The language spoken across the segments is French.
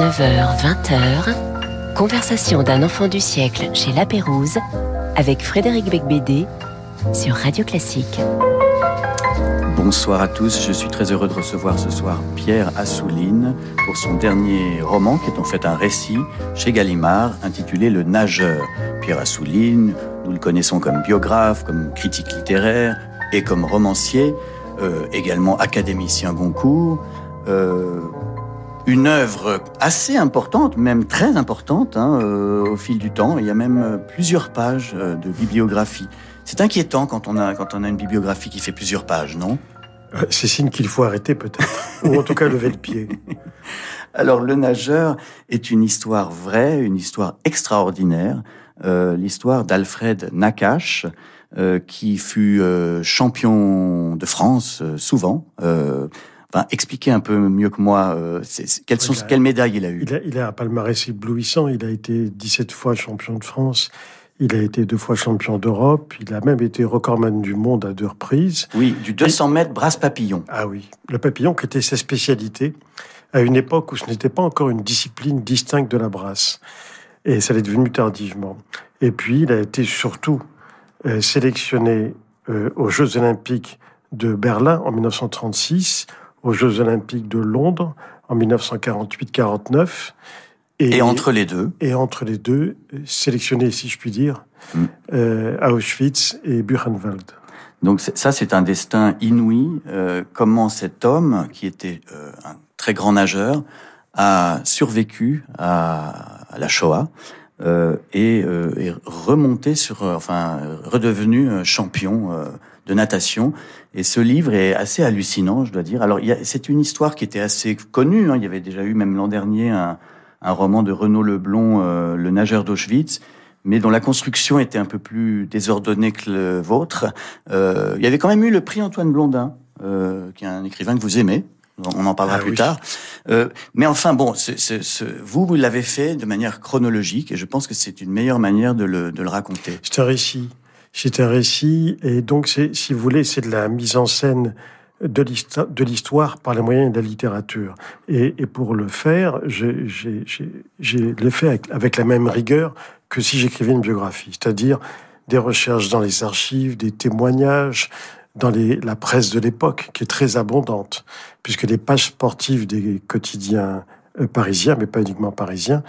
19h, 20h, conversation d'un enfant du siècle chez La Pérouse avec Frédéric Becbédé sur Radio Classique. Bonsoir à tous, je suis très heureux de recevoir ce soir Pierre Assouline pour son dernier roman qui est en fait un récit chez Gallimard intitulé Le Nageur. Pierre Assouline, nous le connaissons comme biographe, comme critique littéraire et comme romancier, euh, également académicien Goncourt. Euh, une œuvre assez importante, même très importante hein, euh, au fil du temps. Il y a même euh, plusieurs pages euh, de bibliographie. C'est inquiétant quand on, a, quand on a une bibliographie qui fait plusieurs pages, non? C'est signe qu'il faut arrêter peut-être, ou en tout cas lever le pied. Alors Le Nageur est une histoire vraie, une histoire extraordinaire, euh, l'histoire d'Alfred Nakache, euh, qui fut euh, champion de France souvent. Enfin, expliquez un peu mieux que moi, euh, quelles, sont, quelles médailles il a eu il a, il a un palmarès éblouissant. Il a été 17 fois champion de France. Il a été deux fois champion d'Europe. Il a même été recordman du monde à deux reprises. Oui, du 200 mètres brasse papillon. Ah oui, le papillon qui était sa spécialité à une époque où ce n'était pas encore une discipline distincte de la brasse. Et ça l'est devenu tardivement. Et puis, il a été surtout euh, sélectionné euh, aux Jeux Olympiques de Berlin en 1936 aux Jeux Olympiques de Londres en 1948-49. Et, et, entre les deux Et entre les deux, sélectionné, si je puis dire, mm. euh, à Auschwitz et Buchenwald. Donc ça, c'est un destin inouï. Euh, comment cet homme, qui était euh, un très grand nageur, a survécu à, à la Shoah euh, et est remonté sur, enfin, redevenu champion de natation. Et ce livre est assez hallucinant, je dois dire. Alors, c'est une histoire qui était assez connue. Hein. Il y avait déjà eu, même l'an dernier, un, un, roman de Renaud Leblon, euh, Le nageur d'Auschwitz, mais dont la construction était un peu plus désordonnée que le vôtre. Euh, il y avait quand même eu le prix Antoine Blondin, euh, qui est un écrivain que vous aimez. On en parlera ah, plus oui. tard. Euh, mais enfin, bon, c est, c est, c est, vous, vous l'avez fait de manière chronologique, et je pense que c'est une meilleure manière de le, de le raconter. C'est un récit c'est un récit, et donc, si vous voulez, c'est de la mise en scène de l'histoire par les moyens de la littérature. Et, pour le faire, j'ai le fait avec, la même rigueur que si j'écrivais une biographie, c'est-à-dire des recherches dans les archives, des témoignages, dans la presse de l'époque, qui est très abondante, puisque les pages sportives des quotidiens euh, parisiens, mais pas uniquement parisiens,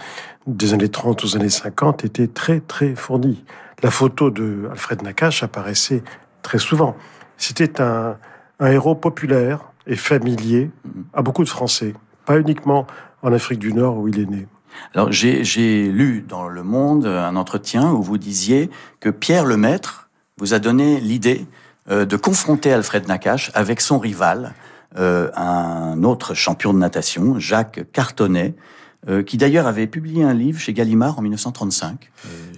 des années 30 aux années 50, étaient très, très fournies la photo de Alfred Nakache apparaissait très souvent. C'était un, un, héros populaire et familier à beaucoup de Français, pas uniquement en Afrique du Nord où il est né. Alors j'ai lu dans Le Monde un entretien où vous disiez que Pierre Lemaître vous a donné l'idée euh, de confronter Alfred Nakache avec son rival, euh, un autre champion de natation, Jacques Cartonnet, euh, qui d'ailleurs avait publié un livre chez Gallimard en 1935.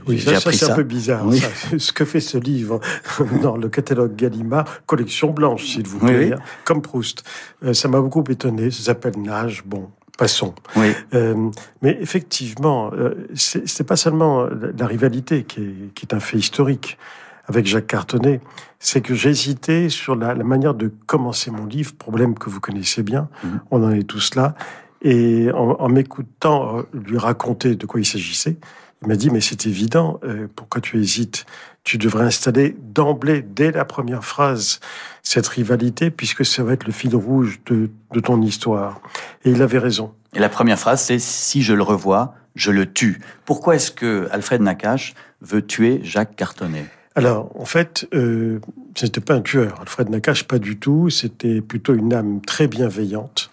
Oui, ça, ça c'est un peu bizarre. Oui. Ça, ce que fait ce livre dans le catalogue Gallimard, collection blanche, s'il vous plaît, oui, oui. comme Proust. Euh, ça m'a beaucoup étonné. Ça s'appelle Nage. Bon, passons. Oui. Euh, mais effectivement, euh, c'est pas seulement la rivalité qui est, qui est, un fait historique avec Jacques Cartonnet, c'est que j'hésitais sur la, la, manière de commencer mon livre, problème que vous connaissez bien, mmh. on en est tous là, et en, en m'écoutant euh, lui raconter de quoi il s'agissait, il m'a dit, mais c'est évident, euh, pourquoi tu hésites? Tu devrais installer d'emblée, dès la première phrase, cette rivalité, puisque ça va être le fil rouge de, de ton histoire. Et il avait raison. Et la première phrase, c'est si je le revois, je le tue. Pourquoi est-ce que Alfred Nakache veut tuer Jacques Cartonnet? Alors, en fait, euh, ce n'était pas un tueur. Alfred Nakache, pas du tout. C'était plutôt une âme très bienveillante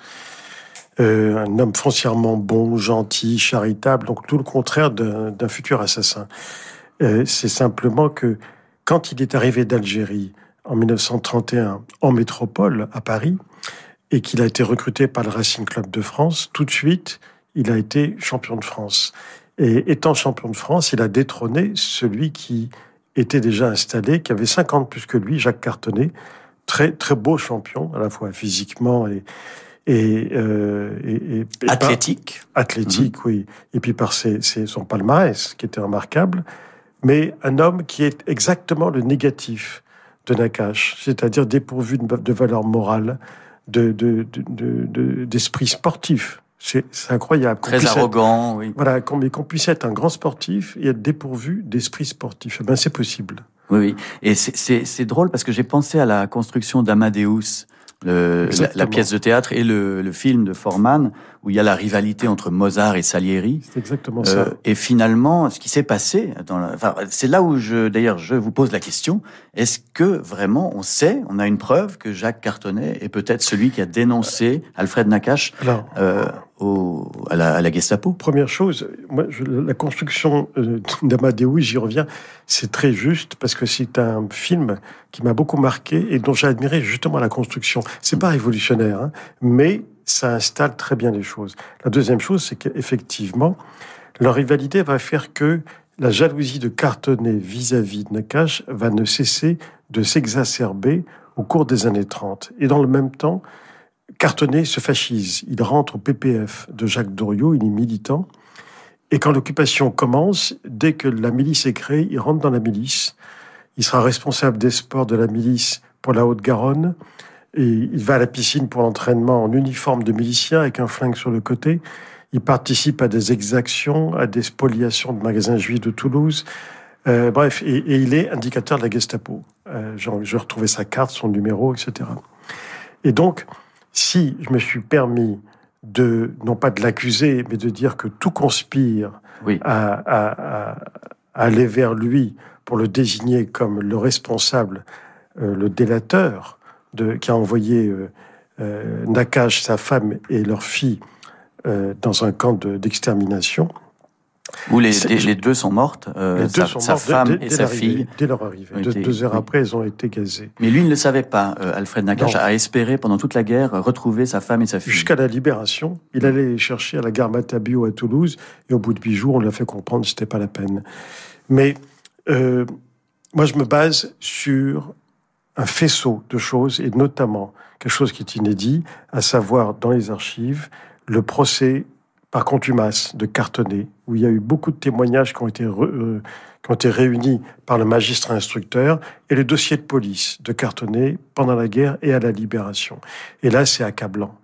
euh, un homme foncièrement bon, gentil, charitable, donc tout le contraire d'un futur assassin. Euh, C'est simplement que quand il est arrivé d'Algérie en 1931 en métropole à Paris et qu'il a été recruté par le Racing Club de France, tout de suite, il a été champion de France. Et étant champion de France, il a détrôné celui qui était déjà installé, qui avait 50 plus que lui, Jacques Cartonnet, très très beau champion, à la fois physiquement et, et, euh, et, et, athlétique. Par, athlétique, mmh. oui. Et puis par ses, ses, son palmarès, qui était remarquable, mais un homme qui est exactement le négatif de Nakash, c'est-à-dire dépourvu de, de valeur morale, de, de, d'esprit de, sportif C'est incroyable. Très arrogant, oui. Voilà, qu'on qu'on puisse être un grand sportif et être dépourvu d'esprit sportif. Eh ben, c'est possible. Oui, oui. Et c'est drôle parce que j'ai pensé à la construction d'Amadeus, la, pièce de théâtre et le, le, film de Forman, où il y a la rivalité entre Mozart et Salieri. C'est exactement ça. Euh, et finalement, ce qui s'est passé, dans enfin, c'est là où je, d'ailleurs, je vous pose la question est-ce que vraiment on sait, on a une preuve que Jacques Cartonnet est peut-être celui qui a dénoncé Alfred Nakache euh, à, la, Gestapo Première chose, moi, la construction euh, d'Amadeus, j'y reviens, c'est très juste parce que c'est un film qui m'a beaucoup marqué et dont j'ai admiré justement la construction. C'est pas révolutionnaire, hein, mais ça installe très bien les choses. La deuxième chose, c'est qu'effectivement, leur rivalité va faire que la jalousie de Cartonnet vis-à-vis de Nakache va ne cesser de s'exacerber au cours des années 30. Et dans le même temps, Cartonnet se fascise. Il rentre au PPF de Jacques Doriot, il est militant. Et quand l'occupation commence, dès que la milice est créée, il rentre dans la milice. Il sera responsable des sports de la milice pour la Haute-Garonne. Et il va à la piscine pour l'entraînement en uniforme de milicien avec un flingue sur le côté. Il participe à des exactions, à des spoliations de magasins juifs de Toulouse. Euh, bref, et, il est indicateur de la Gestapo. Euh, je retrouvais sa carte, son numéro, etc. Et donc, si je me suis permis de, non pas de l'accuser, mais de dire que tout conspire à, aller vers lui pour le désigner comme le responsable, euh, le délateur, de, qui a envoyé euh, euh, Nakash, sa femme et leur fille dans un camp d'extermination. Où les, les, deux sont mortes, euh, sa, sa femme et sa fille. Dès leur arrivée. deux heures après, elles ont été gazées. Mais lui ne le savait pas. Euh, Alfred Nakache a espéré pendant toute la guerre retrouver sa femme et sa fille. Jusqu'à la libération. Il allait les chercher à la gare Matabio à Toulouse. Et au bout de huit jours, on lui a fait comprendre que c'était pas la peine. Mais euh, moi, je me base sur un faisceau de choses, et notamment quelque chose qui est inédit, à savoir dans les archives, le procès par contumace de Cartonnet, où il y a eu beaucoup de témoignages qui ont été, euh, qui ont été réunis par le magistrat instructeur, et le dossier de police de Cartonnet pendant la guerre et à la libération. Et là, c'est accablant.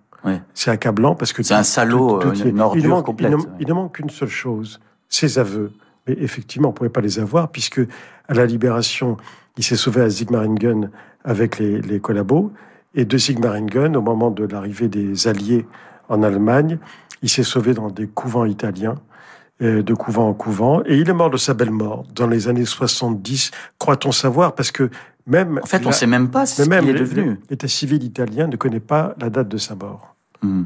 C'est accablant parce que... C'est un salaud, euh, il manque, complète. Il ne, manque qu'une seule chose, ses aveux. Mais effectivement, on ne pouvait pas les avoir, puisque à la libération, il s'est sauvé à Sigmaringen avec les, les collabos. Et de Sigmaringen, au moment de l'arrivée des Alliés en Allemagne, il s'est sauvé dans des couvents italiens, euh, de couvent en couvent. Et il est mort de sa belle mort dans les années 70, croit-on savoir, parce que même... En fait, on ne sait même pas ce qu'il est devenu. L'état civil italien ne connaît pas la date de sa mort. Hmm.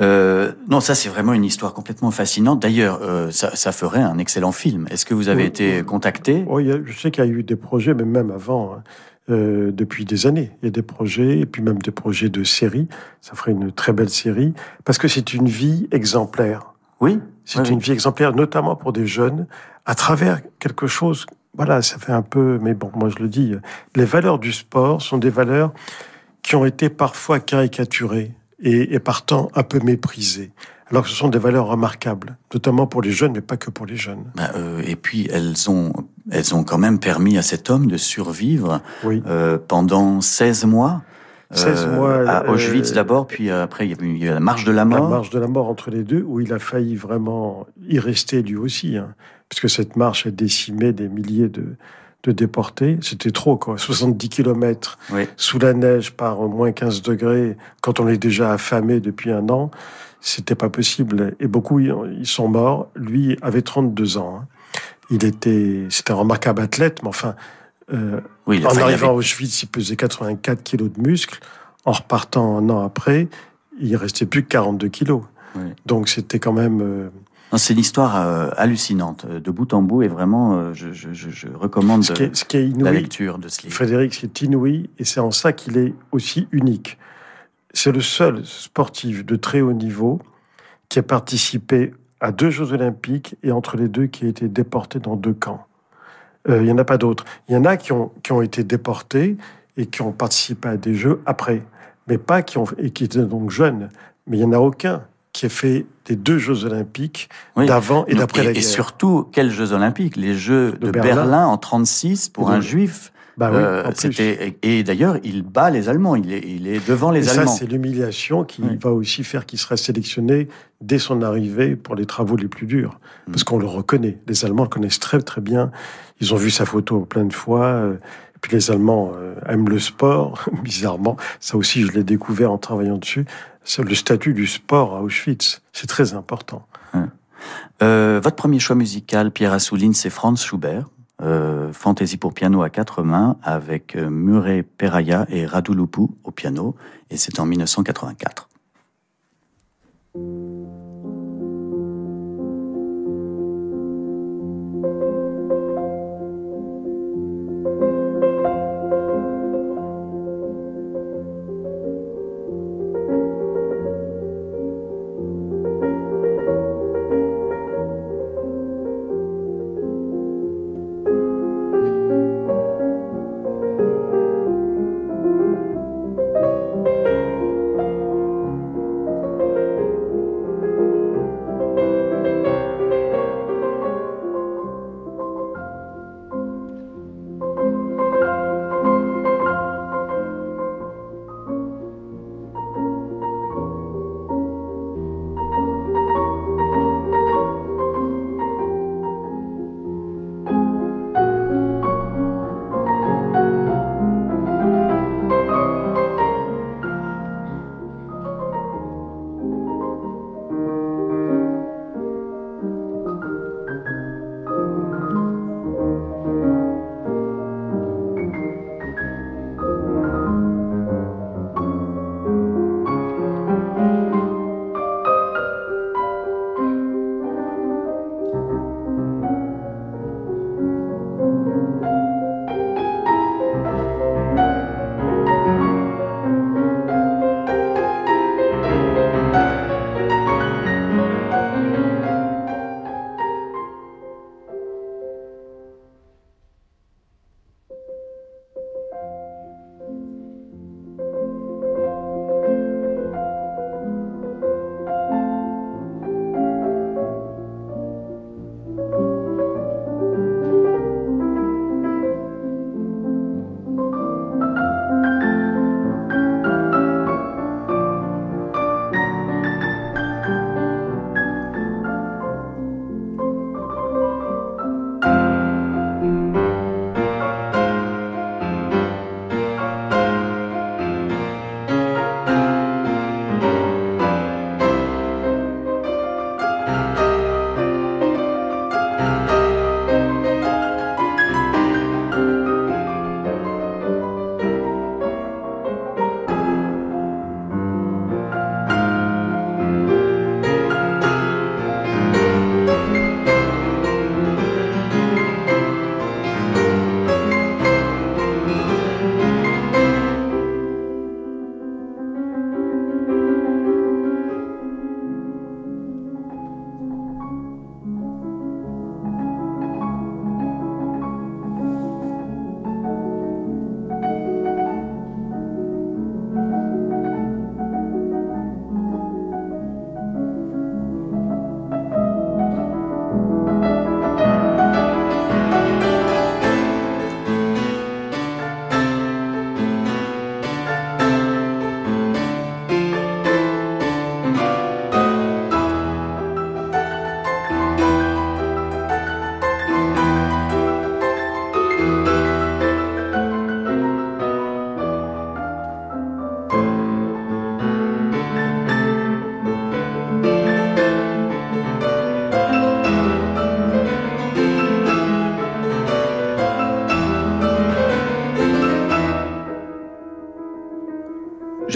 Euh, non, ça c'est vraiment une histoire complètement fascinante. D'ailleurs, euh, ça, ça, ferait un excellent film. Est-ce que vous avez été contacté? Oui, je sais qu'il y a eu des projets, mais même avant, hein, euh, depuis des années. Il y a des projets, et puis même des projets de série. Ça ferait une très belle série, parce que c'est une vie exemplaire. Oui. C'est une vie exemplaire, notamment pour des jeunes, à travers quelque chose. Voilà, ça fait un peu, mais bon, moi je le dis, les valeurs du sport sont des valeurs qui ont été parfois caricaturées et, partant un peu méprisées. Alors que ce sont des valeurs remarquables, notamment pour les jeunes, mais pas que pour les jeunes. Bah, euh, et puis elles ont, elles ont quand même permis à cet homme de survivre euh, pendant 16 mois. 16 euh, mois. À Auschwitz d'abord, puis après il y, a eu, la marche de la mort. La marche de la mort entre les deux, où il a failli vraiment y rester lui aussi, hein, puisque cette marche a décimé des milliers de, de déportés. C'était trop, quoi. 70 km sous la neige par au moins 15 degrés, quand on est déjà affamé depuis un an, c'était pas possible. Et beaucoup, ils sont morts. Lui avait 32 ans. Hein. Il était, c'était un remarquable athlète, mais enfin, euh, oui, en arrivant à Auschwitz, il pesait 84 kilos de muscles. En repartant un an après, il restait plus que 42 kilos. Donc c'était quand même euh, c'est une histoire euh, hallucinante, euh, de bout en bout, et vraiment, je, je, je, recommande ce qui est, la lecture de ce livre. Frédéric, c'est inouï, et c'est en ça qu'il est aussi unique. C'est le seul sportif de très haut niveau qui a participé à deux Jeux olympiques, et entre les deux, qui a été déporté dans deux camps. Il n'y en a pas d'autres. Il y en a qui ont, qui ont été déportés et qui ont participé à des Jeux après, mais pas qui ont, et qui étaient donc jeunes. Mais il n'y en a aucun qui a fait des deux Jeux Olympiques d'avant et d'après la guerre. Et surtout, quels Jeux Olympiques? Les Jeux de, Berlin. en 36 pour un Juif Bah oui, Euh, c'était et d'ailleurs, il bat les Allemands. Il est, il est devant les Et ça, Allemands. c'est l'humiliation qui Oui. va aussi faire qu'il sera sélectionné dès son arrivée pour les travaux les plus durs. Mm. Parce qu'on le reconnaît. Les Allemands le connaissent très très bien. Ils ont vu sa photo plein de fois. Et puis les Allemands euh, aiment le sport, bizarrement. Ça aussi, je l'ai découvert en travaillant dessus. C'est le statut du sport à Auschwitz. C'est très important. Euh, votre premier choix musical, Pierre Assouline, c'est Franz Schubert. Euh, Fantaisie pour piano à quatre mains avec euh, Murray Peraya et Radu Lupu au piano. Et c'est en 1984.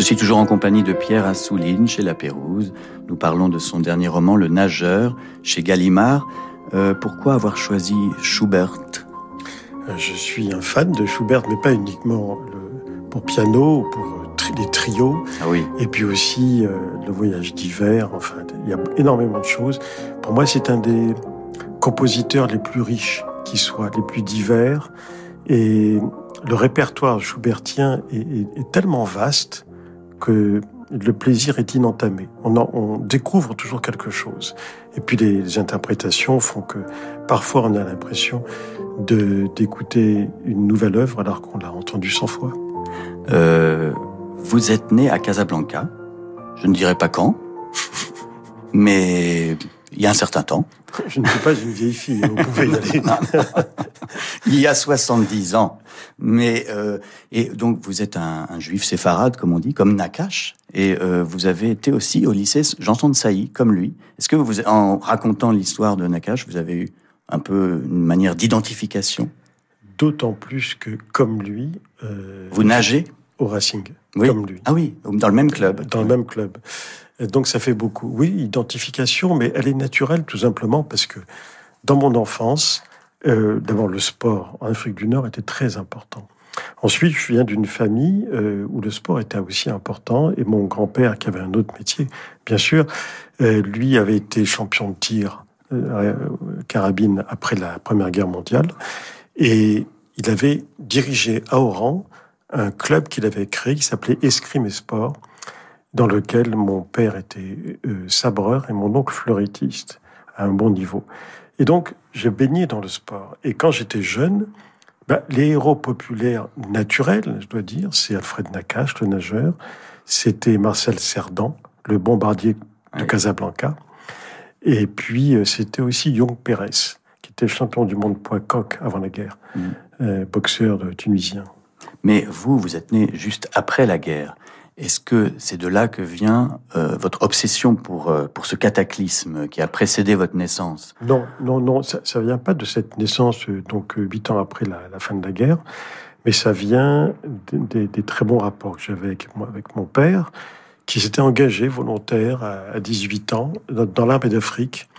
Suis toujours en compagnie de Pierre Assouline chez La Pérouse. Nous parlons de son dernier roman, Le Nageur, chez Gallimard. Euh, pourquoi avoir choisi Schubert? Euh, Je suis un fan de Schubert, mais pas uniquement le- pour piano, pour euh, tri- les trios, Ah oui, et puis aussi euh, le voyage d'hiver. Enfin, il y a énormément de choses. Pour moi, c'est un des compositeurs les plus riches qui soient, les plus divers. Et le répertoire schubertien est, est- est tellement vaste que le plaisir est inentamé. On, on découvre toujours quelque chose. Et puis les, interprétations font que parfois on a l'impression d'écouter une nouvelle œuvre alors qu'on l'a entendue cent fois. Euh, vous êtes né à Casablanca. Je ne dirais pas quand, mais il y a un certain temps. Je ne suis pas une vieille fille, vous pouvez y aller. il y a 70 ans. Mais euh, et donc vous êtes un, un, juif séfarade, comme on dit, comme Nakash, et euh, vous avez été aussi au lycée Janson de Sailly, comme lui. Est-ce que vous, en racontant l'histoire de Nakash, vous avez eu un peu une manière d'identification? D'autant plus que, comme lui, euh, vous nagez? Au Racing, oui. comme lui. Ah oui, dans le même club. Dans le même club. Donc ça fait beaucoup. Oui, identification, mais elle est naturelle tout simplement parce que dans mon enfance, euh, d'abord le sport en Afrique du Nord était très important. Ensuite, je viens d'une famille euh, où le sport était aussi important et mon grand-père, qui avait un autre métier, bien sûr, euh, lui avait été champion de tir carabine après la Première Guerre mondiale et il avait dirigé à Oran un club qu'il avait créé qui s'appelait Escrime et Sport dans lequel mon père était euh, sabreur et mon oncle fleurettiste à un bon niveau. Et donc, j'ai baigné dans le sport. Et quand j'étais jeune, bah, les héros populaires naturels, je dois dire, c'est Alfred Nakache, le nageur, c'était Marcel Cerdan, le bombardier de Casablanca, et puis euh, c'était aussi Young Pérez, qui était champion du monde poids coq avant la guerre, mm. euh, boxeur tunisien. Mais vous, vous êtes né juste après la guerre. Est-ce que c'est de là que vient euh, votre obsession pour, euh, pour ce cataclysme qui a précédé votre naissance? Non, non, non, ça ne vient pas de cette naissance, euh, donc huit ans après la, fin de la guerre, mais ça vient des, très bons rapports que j'avais avec, mon père, qui s'était engagé volontaire à, 18 ans dans, dans l'armée d'Afrique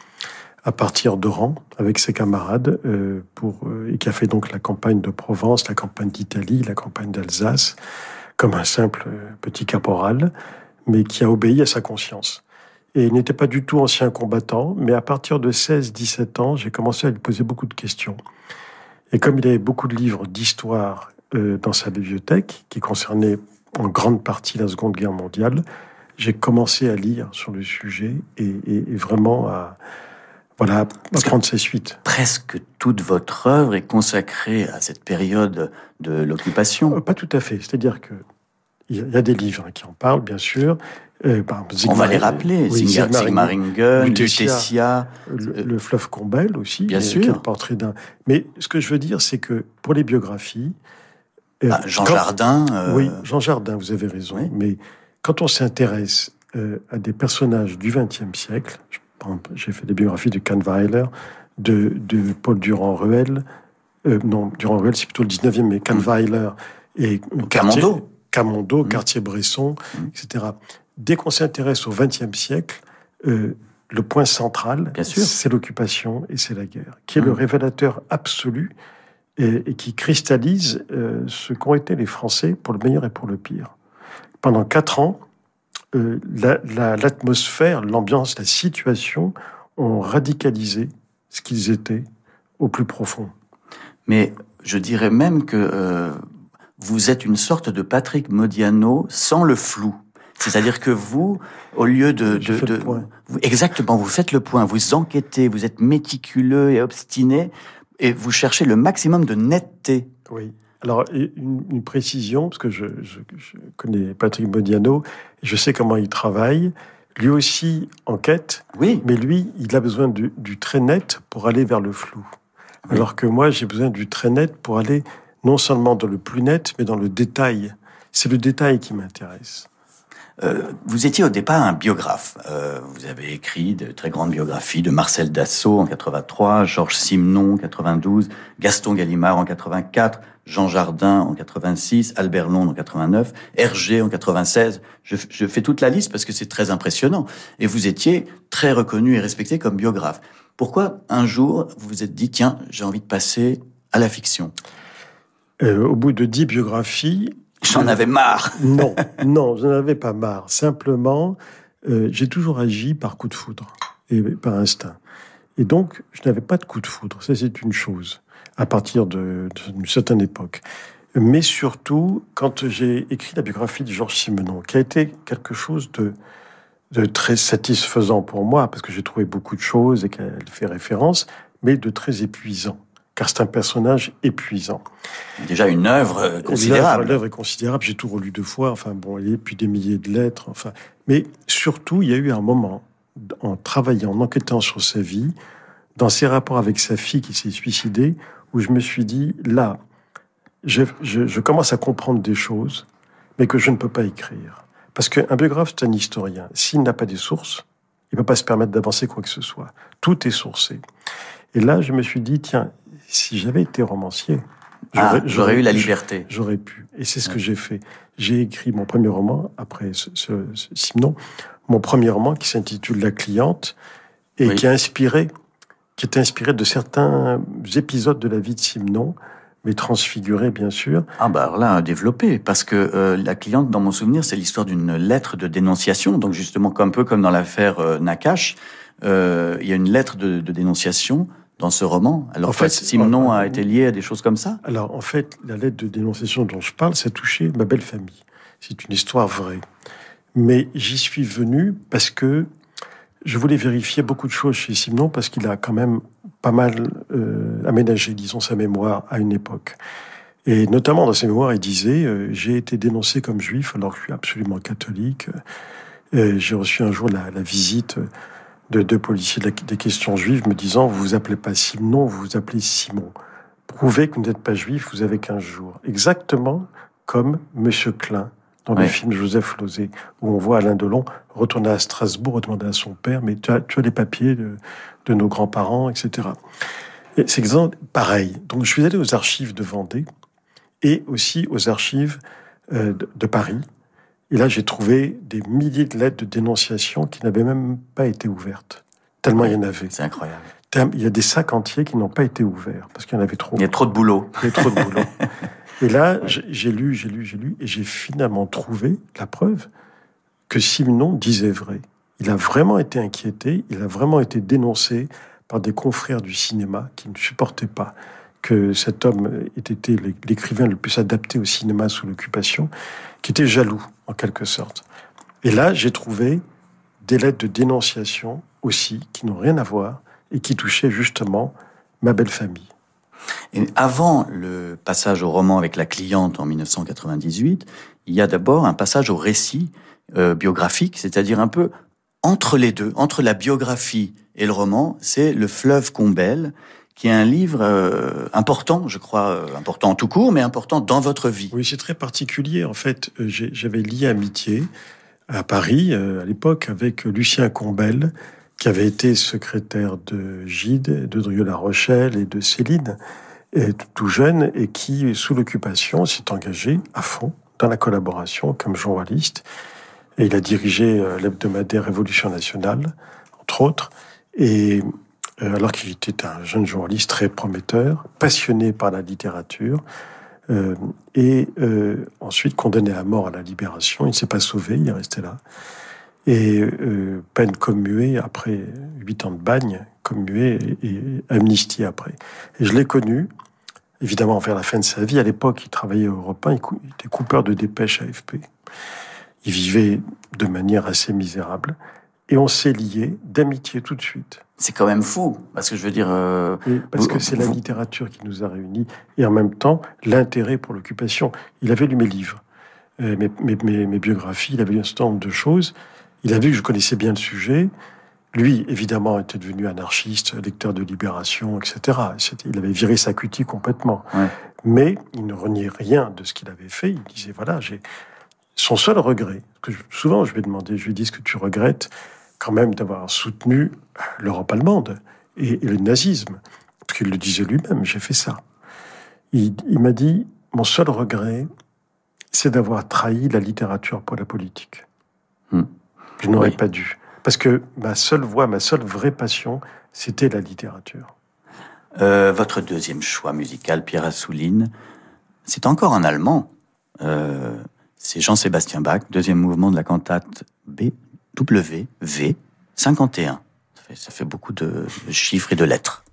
à partir d'Oran avec ses camarades euh, pour et qui a fait donc la campagne de Provence, la campagne d'Italie, la campagne d'Alsace comme un simple euh, petit caporal, mais qui a obéi à sa conscience. Et il n'était pas du tout ancien combattant, mais à partir de 16-17 ans, j'ai commencé à lui poser beaucoup de questions. Et comme il avait beaucoup de livres d'histoire euh, dans sa bibliothèque, qui concernaient en grande partie la Seconde Guerre mondiale, j'ai commencé à lire sur le sujet et, et, et vraiment à, voilà, prendre ses suites. Presque toute votre œuvre est consacrée à cette période de l'occupation. Euh, pas tout à fait. C'est-à-dire que il y a des livres qui en parlent, bien sûr. Euh, On va les rappeler. Oui, Sigmaringen, Lutetia, le, le, fleuve Combel aussi. Bien sûr. portrait d'un. Mais ce que je veux dire, c'est que pour les biographies, euh, ah, Jean Jardin. Euh... Oui, Jean Jardin, vous avez raison. Oui. Mais quand on s'intéresse euh, à des personnages du XXe siècle, j'ai fait des biographies de Kahnweiler, de, de Paul Durand-Ruel. Euh, non, Durand-Ruel, c'est plutôt le 19e, mais Kahnweiler et Camondo. Camondo, mmh. Cartier-Bresson, mmh. etc. Dès qu'on s'intéresse au XXe siècle, euh, le point central, c'est l'occupation et c'est la guerre, qui est mmh. le révélateur absolu et, et qui cristallise euh, ce qu'ont été les Français pour le meilleur et pour le pire. Pendant quatre ans, euh, l'atmosphère, la, l'ambiance, la situation ont radicalisé ce qu'ils étaient au plus profond. Mais je dirais même que euh, vous êtes une sorte de Patrick Modiano sans le flou. C'est-à-dire que vous, au lieu de, de, de vous, exactement, vous faites le point, vous enquêtez, vous êtes méticuleux et obstiné, et vous cherchez le maximum de netteté. Oui. Alors, une, une précision, parce que je, je, je, connais Patrick Modiano, je sais comment il travaille. Lui aussi enquête, oui. mais lui, il a besoin du, du très net pour aller vers le flou. Oui. Alors que moi, j'ai besoin du très net pour aller non seulement dans le plus net, mais dans le détail. C'est le détail qui m'intéresse. Euh, vous étiez au départ un biographe. Euh, vous avez écrit de très grandes biographies de Marcel Dassault en 83, Georges Simenon en 92, Gaston Gallimard en 84, Jean Jardin en 86, Albert Londres en 89, Hergé en 96. Je, fais toute la liste parce que c'est très impressionnant. Et vous étiez très reconnu et respecté comme biographe. Pourquoi un jour vous vous êtes dit tiens j'ai envie de passer à la fiction? Euh, Au bout de dix biographies, J'en avais marre. non, non, je n'en avais pas marre. Simplement, euh, j'ai toujours agi par coup de foudre et par instinct. Et donc, je n'avais pas de coup de foudre. Ça, c'est une chose. À partir d'une certaine époque. mais surtout quand j'ai écrit la biographie de Georges Simenon, qui a été quelque chose de, de très satisfaisant pour moi, parce que j'ai trouvé beaucoup de choses et qu'elle fait référence, mais de très épuisant, car c'est un personnage épuisant. Déjà une œuvre considérable. L'œuvre est considérable, j'ai tout relu deux fois, enfin bon, a puis des milliers de lettres, enfin. Mais surtout, il y a eu un moment, en travaillant, en enquêtant sur sa vie, dans ses rapports avec sa fille qui s'est suicidée, où je me suis dit, là, je, je, commence à comprendre des choses, mais que je ne peux pas écrire. Parce qu'un biographe, c'est un historien. S'il n'a pas des sources, il ne peut pas se permettre d'avancer quoi que ce soit. Tout est sourcé. Et là, je me suis dit, tiens, si j'avais été romancier, ah, j'aurais eu la liberté. J'aurais pu. Et c'est ce que j'ai fait. J'ai écrit mon premier roman, après ce, ce, Simon, mon premier roman qui s'intitule La cliente, et qui a inspiré qui est inspiré de certains épisodes de la vie de Simon, mais transfiguré bien sûr. Ah bah alors là, développé, parce que euh, la cliente, dans mon souvenir, c'est l'histoire d'une lettre de dénonciation, donc justement un peu comme dans l'affaire euh, Nakash, euh, il y a une lettre de, de, dénonciation dans ce roman. Alors en fait, Simon a été lié à des choses comme ça Alors en fait, la lettre de dénonciation dont je parle, ça touché ma belle famille. C'est une histoire vraie. Mais j'y suis venu parce que je voulais vérifier beaucoup de choses chez Simon parce qu'il a quand même pas mal euh, aménagé, disons, sa mémoire à une époque. Et notamment dans ses mémoires, il disait euh, J'ai été dénoncé comme juif alors que je suis absolument catholique. Euh, j'ai reçu un jour la, visite de deux policiers des questions juives me disant Vous vous appelez pas Simon, vous vous appelez Simon. Prouvez que vous n'êtes pas juif, vous avez 15 jours. Exactement comme Monsieur Klein dans le film Joseph Lozé, où on voit Alain Delon retourner à Strasbourg, demander à son père, mais tu as, tu as les papiers de, de nos grands-parents, etc. C'est exemple pareil. Donc je suis allé aux archives de Vendée et aussi aux archives euh, de, Paris. Et là, j'ai trouvé des milliers de lettres de dénonciation qui n'avaient même pas été ouvertes. Tellement il y en avait. C'est incroyable. Il y a des sacs entiers qui n'ont pas été ouverts parce qu'il y en avait trop. Il y a trop de boulot. Il y a trop de boulot. Et là, j'ai lu, j'ai lu, j'ai lu, et j'ai finalement trouvé la preuve que Simon disait vrai. Il a vraiment été inquiété, il a vraiment été dénoncé par des confrères du cinéma qui ne supportaient pas que cet homme ait été l'écrivain le plus adapté au cinéma sous l'occupation, qui était jaloux, en quelque sorte. Et là, j'ai trouvé des lettres de dénonciation aussi, qui n'ont rien à voir, et qui touchaient justement ma belle famille. Et avant le passage au roman avec la cliente en 1998, il y a d'abord un passage au récit euh, biographique, c'est-à-dire un peu entre les deux, entre la biographie et le roman, c'est Le fleuve Combel, qui est un livre euh, important, je crois, euh, important en tout court, mais important dans votre vie. Oui, c'est très particulier. En fait, j'avais lié amitié à Paris, à l'époque, avec Lucien Combel, qui avait été secrétaire de Gide, de Drieux-La Rochelle et de Céline, tout jeune, et qui, sous l'occupation, s'est engagé à fond dans la collaboration comme journaliste. Et il a dirigé euh, l'hebdomadaire Révolution nationale, entre autres. Et euh, alors qu'il était un jeune journaliste très prometteur, passionné par la littérature, euh, et ensuite condamné à mort à la libération. Il ne s'est pas sauvé, il est resté là et euh, peine commuée après huit ans de bagne, commuée et, amnistie après. Et je l'ai connu, évidemment, vers la fin de sa vie. À l'époque, il travaillait au Europe il était coupeur de dépêches AFP. Il vivait de manière assez misérable. Et on s'est liés d'amitié tout de suite. C'est quand même fou, parce que je veux dire... Euh, parce que c'est la littérature qui nous a réunis, et en même temps, l'intérêt pour l'occupation. Il avait lu mes livres, euh, mes, mes, mes, biographies, il avait lu un certain nombre de choses, il a vu que je connaissais bien le sujet. Lui, évidemment, était devenu anarchiste, lecteur de Libération, etc. Il avait viré sa cutie complètement. Mais il ne reniait rien de ce qu'il avait fait. Il disait, voilà, j'ai son seul regret, que souvent je lui ai demandé, je lui ai dit, ce que tu regrettes quand même d'avoir soutenu l'Europe allemande et, le nazisme Parce qu'il le disait lui-même, j'ai fait ça. Il, m'a dit, mon seul regret, c'est d'avoir trahi la littérature pour la politique. Hmm. Je n'aurais pas dû. Parce que ma seule voix, ma seule vraie passion, c'était la littérature. Euh, votre deuxième choix musical, Pierre Assouline, c'est encore en allemand. Euh, c'est Jean-Sébastien Bach, deuxième mouvement de la cantate BWV 51. Ça fait, ça fait beaucoup de chiffres et de lettres.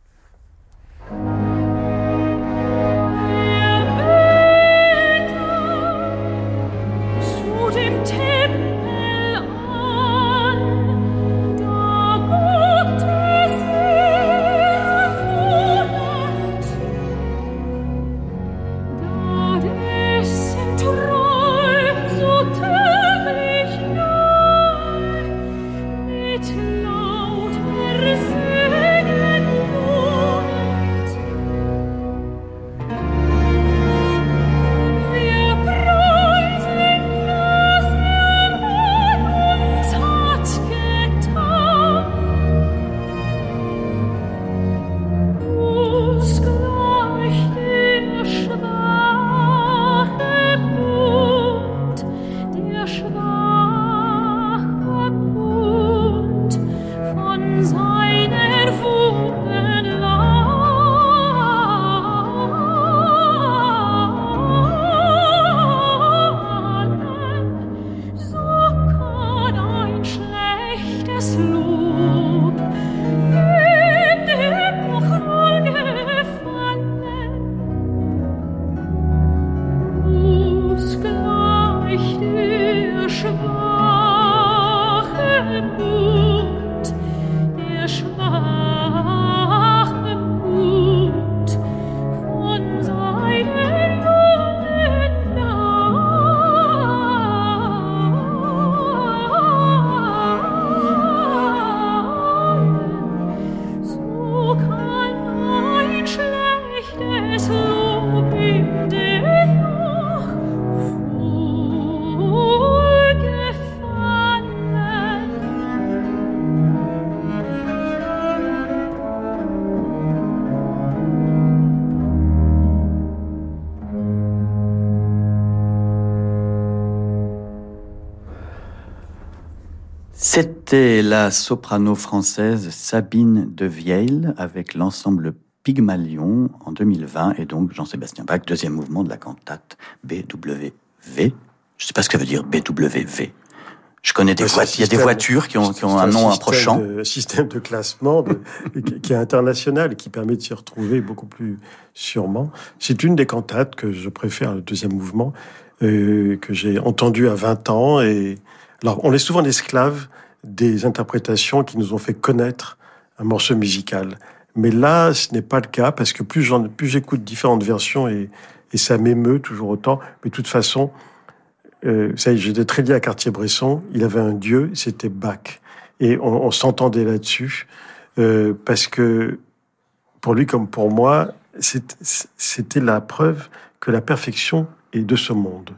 C'était la soprano française Sabine de Vieil avec l'ensemble Pygmalion en 2020 et donc Jean-Sébastien Bach, deuxième mouvement de la cantate BWV. Je ne sais pas ce que veut dire BWV. Je connais des voitures. Il y a des voitures qui ont, qui ont un, nom approchant. Un système de classement qui est international et qui permet de s'y retrouver beaucoup plus sûrement. C'est une des cantates que je préfère, le deuxième mouvement, euh, que j'ai entendu à 20 ans. Et alors, on est souvent esclave des interprétations qui nous ont fait connaître un morceau musical. Mais là, ce n'est pas le cas parce que plus plus j'écoute différentes versions et, et ça m'émeut toujours autant. Mais de toute façon, euh, ça j'étais très lié à Cartier-Bresson. Il avait un dieu, c'était Bach. Et on, s'entendait là-dessus euh, parce que pour lui comme pour moi, c'était la preuve que la perfection est de ce monde.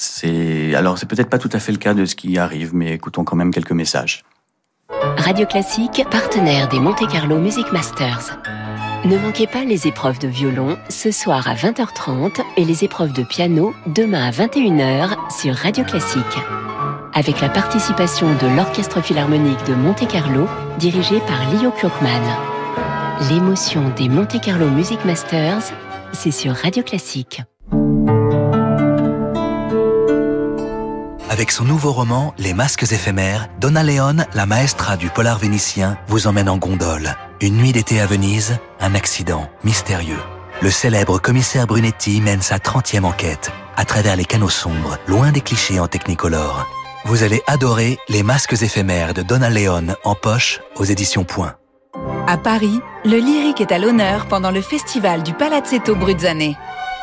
C'est alors c'est peut-être pas tout à fait le cas de ce qui arrive, mais écoutons quand même quelques messages. Radio Classique, partenaire des Monte Carlo Music Masters. Ne manquez pas les épreuves de violon ce soir à 20h30 et les épreuves de piano demain à 21h sur Radio Classique. Avec la participation de l'Orchestre Philharmonique de Monte Carlo, dirigé par Leo Klukman. L'émotion des Monte Carlo Music Masters, c'est sur Radio Classique. Avec son nouveau roman Les masques éphémères, Donna Leon, la maestra du polar vénitien, vous emmène en gondole. Une nuit d'été à Venise, un accident mystérieux. Le célèbre commissaire Brunetti mène sa 30e enquête à travers les canaux sombres, loin des clichés en technicolore. Vous allez adorer Les masques éphémères de Donna Leon en poche aux éditions Point. À Paris, le lyrique est à l'honneur pendant le festival du Palazzetto Bruzzane.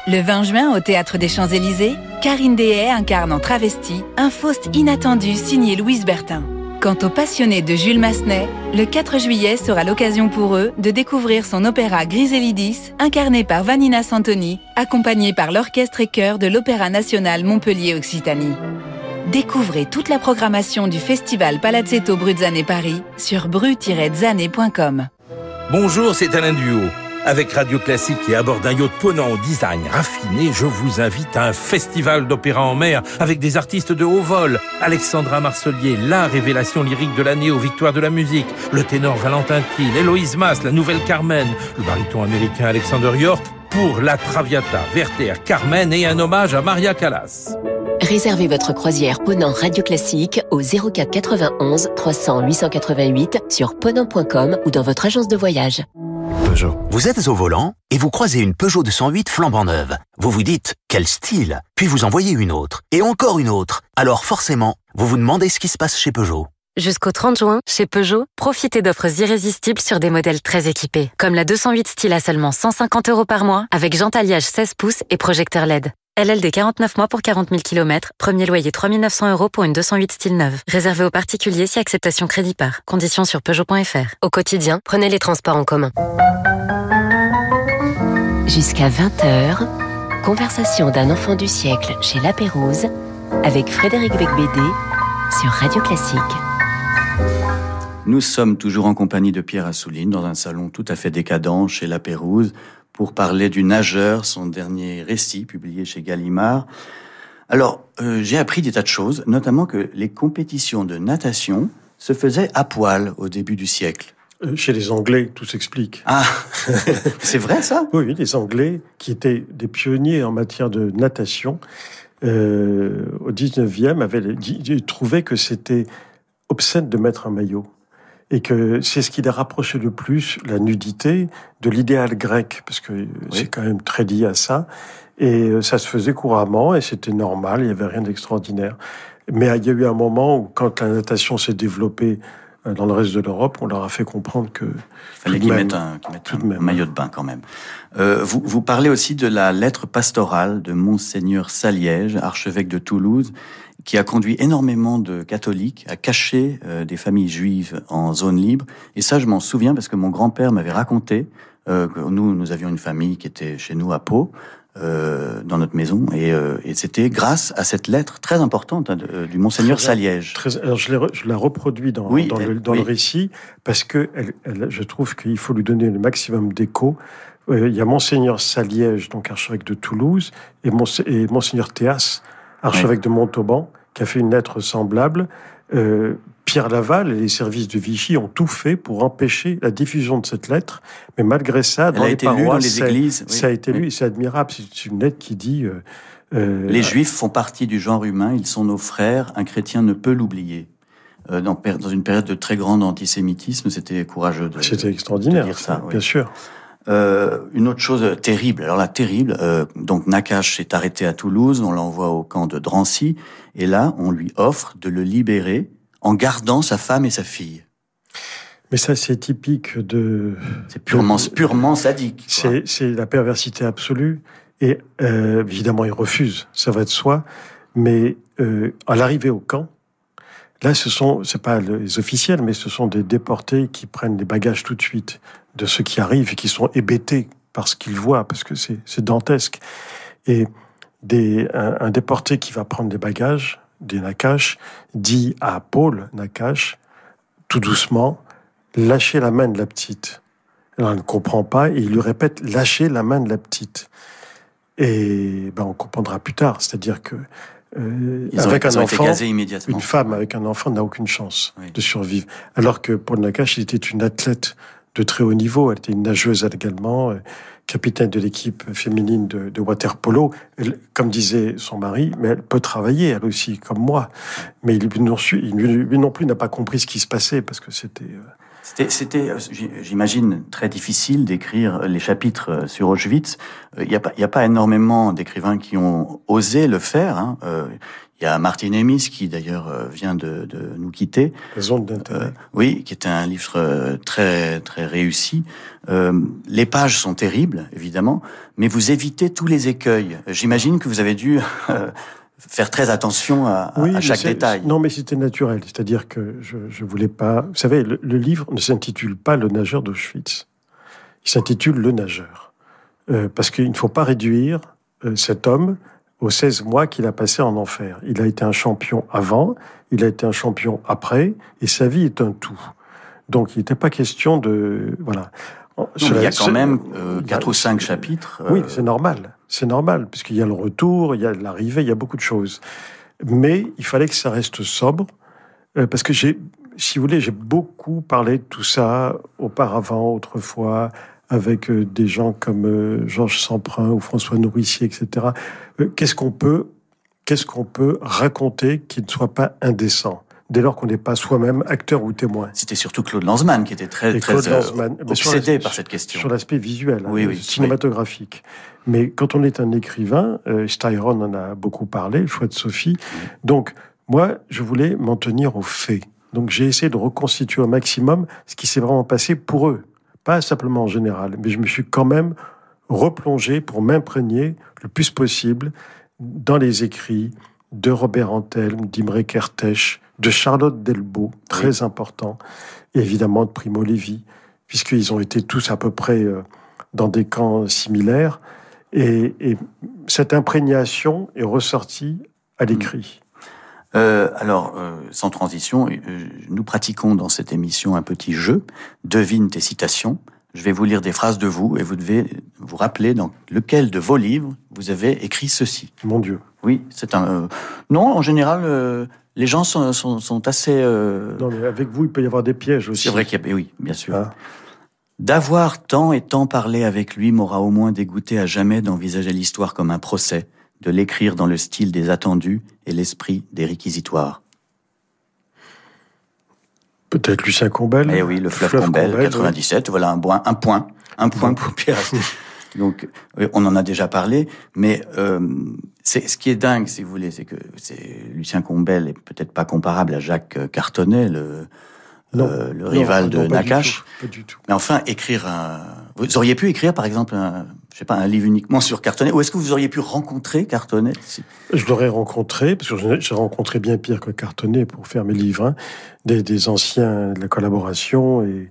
Le 20 juin, au Théâtre des Champs-Élysées, Karine Dehaye incarne en travesti un Faust inattendu signé Louise Bertin. Quant aux passionnés de Jules Massenet, le 4 juillet sera l'occasion pour eux de découvrir son opéra Griselidis, incarné par Vanina Santoni, accompagné par l'orchestre et chœur de l'Opéra national Montpellier-Occitanie. Découvrez toute la programmation du festival Palazzetto Bruzzane Paris sur bru-zane.com. Bonjour, c'est Alain Duo. Avec Radio Classique et à bord d'un yacht ponant au design raffiné, je vous invite à un festival d'opéra en mer avec des artistes de haut vol. Alexandra Marcelier, la révélation lyrique de l'année aux victoires de la musique. Le ténor Valentin Thiel, Héloïse Mass, la nouvelle Carmen. Le baryton américain Alexander York pour la Traviata, Werther, Carmen et un hommage à Maria Callas. Réservez votre croisière Ponant Radio Classique au 04 91 300 888 sur ponant.com ou dans votre agence de voyage. Vous êtes au volant et vous croisez une Peugeot 208 flambant neuve. Vous vous dites, quel style Puis vous en voyez une autre, et encore une autre. Alors forcément, vous vous demandez ce qui se passe chez Peugeot. Jusqu'au 30 juin, chez Peugeot, profitez d'offres irrésistibles sur des modèles très équipés, comme la 208 style à seulement 150 euros par mois, avec alliage 16 pouces et projecteur LED. LLD 49 mois pour 40 000 km. Premier loyer 3 900 euros pour une 208 style neuve. Réservé aux particuliers si acceptation crédit par. Conditions sur Peugeot.fr. Au quotidien, prenez les transports en commun. Jusqu'à 20h, conversation d'un enfant du siècle chez La Pérouse avec Frédéric Becbédé sur Radio Classique. Nous sommes toujours en compagnie de Pierre Assouline dans un salon tout à fait décadent chez La Pérouse pour parler du nageur, son dernier récit publié chez Gallimard. Alors, euh, j'ai appris des tas de choses, notamment que les compétitions de natation se faisaient à poil au début du siècle. Euh, chez les Anglais, tout s'explique. Ah, c'est vrai ça? Oui, les Anglais, qui étaient des pionniers en matière de natation, euh, au 19e, avaient trouvé que c'était obscène de mettre un maillot et que c'est ce qui les rapprochait le plus, la nudité, de l'idéal grec, parce que c'est quand même très lié à ça. Et euh, ça se faisait couramment, et c'était normal, il n'y avait rien d'extraordinaire. Mais il y a eu un moment où, quand la natation s'est développée euh, dans le reste de l'Europe, on leur a fait comprendre que... Il fallait qu'ils mettent, un, maillot de bain quand même. Euh, vous, vous parlez aussi de la lettre pastorale de Monseigneur Saliège, archevêque de Toulouse, qui a conduit énormément de catholiques à cacher euh, des familles juives en zone libre. Et ça, je m'en souviens parce que mon grand-père m'avait raconté euh, que nous, nous avions une famille qui était chez nous à Pau, euh, dans notre maison, et, euh, et c'était grâce à cette lettre très importante hein, du monseigneur Saliège. Très, alors je, je, la reproduis dans, dans, le, dans le, récit parce que elle, elle, je trouve qu'il faut lui donner le maximum d'écho. il y a monseigneur Saliège, donc archevêque de Toulouse, et, et monseigneur Théas, archevêque de Montauban, qui a fait une lettre semblable. Euh, Pierre Laval et les services de Vichy ont tout fait pour empêcher la diffusion de cette lettre, mais malgré ça, dans les paroisses, dans les églises, ça a été lu, et c'est admirable. C'est une lettre qui dit euh, euh, les Juifs font partie du genre humain, ils sont nos frères, un chrétien ne peut l'oublier. Dans, dans, une période de très grand antisémitisme, c'était courageux de, c'était extraordinaire, dire ça, bien sûr. Euh, une autre chose terrible, alors là terrible, euh, donc Nakash est arrêté à Toulouse, on l'envoie au camp de Drancy, et là on lui offre de le libérer en gardant sa femme et sa fille. Mais ça c'est typique de... C'est purement, purement sadique. C'est la perversité absolue, et euh, évidemment il refuse, ça va de soi, mais euh, à l'arrivée au camp, Là, ce sont, c'est pas les officiels, mais ce sont des déportés qui prennent les bagages tout de suite de ceux qui arrivent et qui sont hébétés par ce qu'ils voient, parce que c'est, dantesque. Et des, un, déporté qui va prendre des bagages, des Nakash, dit à Paul Nakash, tout doucement, lâchez la main de la petite. Alors, elle ne comprend pas et il lui répète, lâchez la main de la petite. Et ben, on comprendra plus tard, c'est-à-dire que euh, avec un enfant, une femme avec un enfant n'a aucune chance de survivre. Alors que Paul Nakash était une athlète de très haut niveau. Elle était une nageuse également, euh, capitaine de l'équipe féminine de, de water polo. comme disait son mari, mais elle peut travailler elle aussi, comme moi. Mais lui non, lui non plus n'a pas compris ce qui se passait parce que c'était. C'était, euh, j'imagine, très difficile d'écrire les chapitres euh, sur Auschwitz. Il euh, n'y a, pas, a pas énormément d'écrivains qui ont osé le faire. Hein. Il y a Martin Emis qui d'ailleurs vient de, de, nous quitter. d'intérêt. oui, qui est un livre très très réussi. Euh, les pages sont terribles, évidemment, mais vous évitez tous les écueils. J'imagine que vous avez dû faire très attention à, à chaque détail. Non, mais c'était naturel. C'est-à-dire que je, je voulais pas. Vous savez, le, livre ne s'intitule pas Le nageur d'Auschwitz. Il s'intitule Le nageur. Euh, parce qu'il ne faut pas réduire euh, cet homme aux 16 mois qu'il a passé en enfer. Il a été un champion avant, il a été un champion après, et sa vie est un tout. Donc il n'était pas question de... Voilà. il y a quand même euh, quatre ou cinq chapitres. Oui, c'est normal. C'est normal, puisqu'il y a le retour, il y a l'arrivée, il y a beaucoup de choses. Mais il fallait que ça reste sobre, euh, parce que j'ai, si vous voulez, j'ai beaucoup parlé de tout ça auparavant, autrefois, avec euh, des gens comme euh, Georges Semprin ou François Nourricier, etc. Qu'est-ce qu'on peut, qu'est-ce qu'on peut raconter qui ne soit pas indécent? Dès lors qu'on n'est pas soi-même acteur ou témoin. C'était surtout Claude Lanzmann qui était très, très euh, obsédé par cette question. Sur l'aspect visuel, hein, cinématographique. Mais quand on est un écrivain, euh, Styron en a beaucoup parlé, le choix de Sophie. Donc, moi, je voulais m'en tenir aux faits. Donc, j'ai essayé de reconstituer au maximum ce qui s'est vraiment passé pour eux. Pas simplement en général, mais je me suis quand même replongé pour m'imprégner le plus possible dans les écrits de Robert Antelme, d'Imre Kertész, de Charlotte Delbo, très important, et évidemment de Primo Levi, puisqu'ils ont été tous à peu près euh, dans des camps similaires. Et, cette imprégnation est ressortie à l'écrit. Euh, alors, euh, sans transition, nous pratiquons dans cette émission un petit jeu. Devine tes citations. Je vais vous lire des phrases de vous et vous devez vous rappeler dans lequel de vos livres vous avez écrit ceci. Mon Dieu. Oui, c'est un. non, en général, les gens sont, sont, assez. Euh, non, mais avec vous, il peut y avoir des pièges aussi. C'est vrai qu'il y a. Oui, bien sûr. Ah. D'avoir tant et tant parlé avec lui m'aura au moins dégoûté à jamais d'envisager l'histoire comme un procès, de l'écrire dans le style des attendus et l'esprit des réquisitoires. Peut-être Lucien Combel. Eh oui, le fleuve, Combel, 97. Voilà un point, un point, un point pour Pierre. Donc, on en a déjà parlé, mais euh, c'est ce qui est dingue, si vous voulez, c'est que c'est Lucien Combel est peut-être pas comparable à Jacques Cartonnet, le euh, le rival de Nakache. Mais enfin, écrire un. Vous auriez pu écrire, par exemple, un, je sais pas, un livre uniquement sur Cartonnet, ou est-ce que vous auriez pu rencontrer Cartonnet Je l'aurais rencontré, parce que j'ai rencontré bien pire que Cartonnet pour faire mes livres, hein, des, des anciens de la collaboration et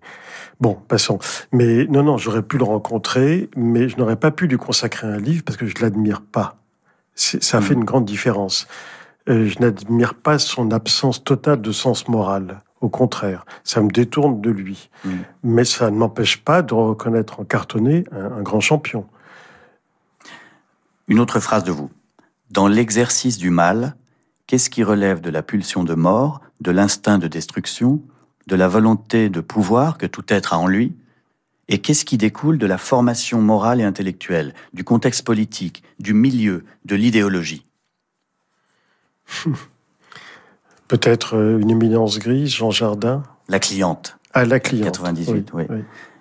Bon, passons. Mais non, non, j'aurais pu le rencontrer, mais je n'aurais pas pu lui consacrer un livre parce que je l'admire pas. Ça fait hmm. une grande différence. Euh, je n'admire pas son absence totale de sens moral. Au contraire, ça me détourne de lui. Hmm. Mais ça ne m'empêche pas de reconnaître en cartonné un grand champion. Une autre phrase de vous. Dans l'exercice du mal, qu'est-ce qui relève de la pulsion de mort, de l'instinct de destruction, de la volonté de pouvoir que tout être a en lui, et qu'est-ce qui découle de la formation morale et intellectuelle, du contexte politique, du milieu, de l'idéologie? Peut-être euh, une éminence grise, Jean Jardin La cliente. Ah, la cliente. 98, oui.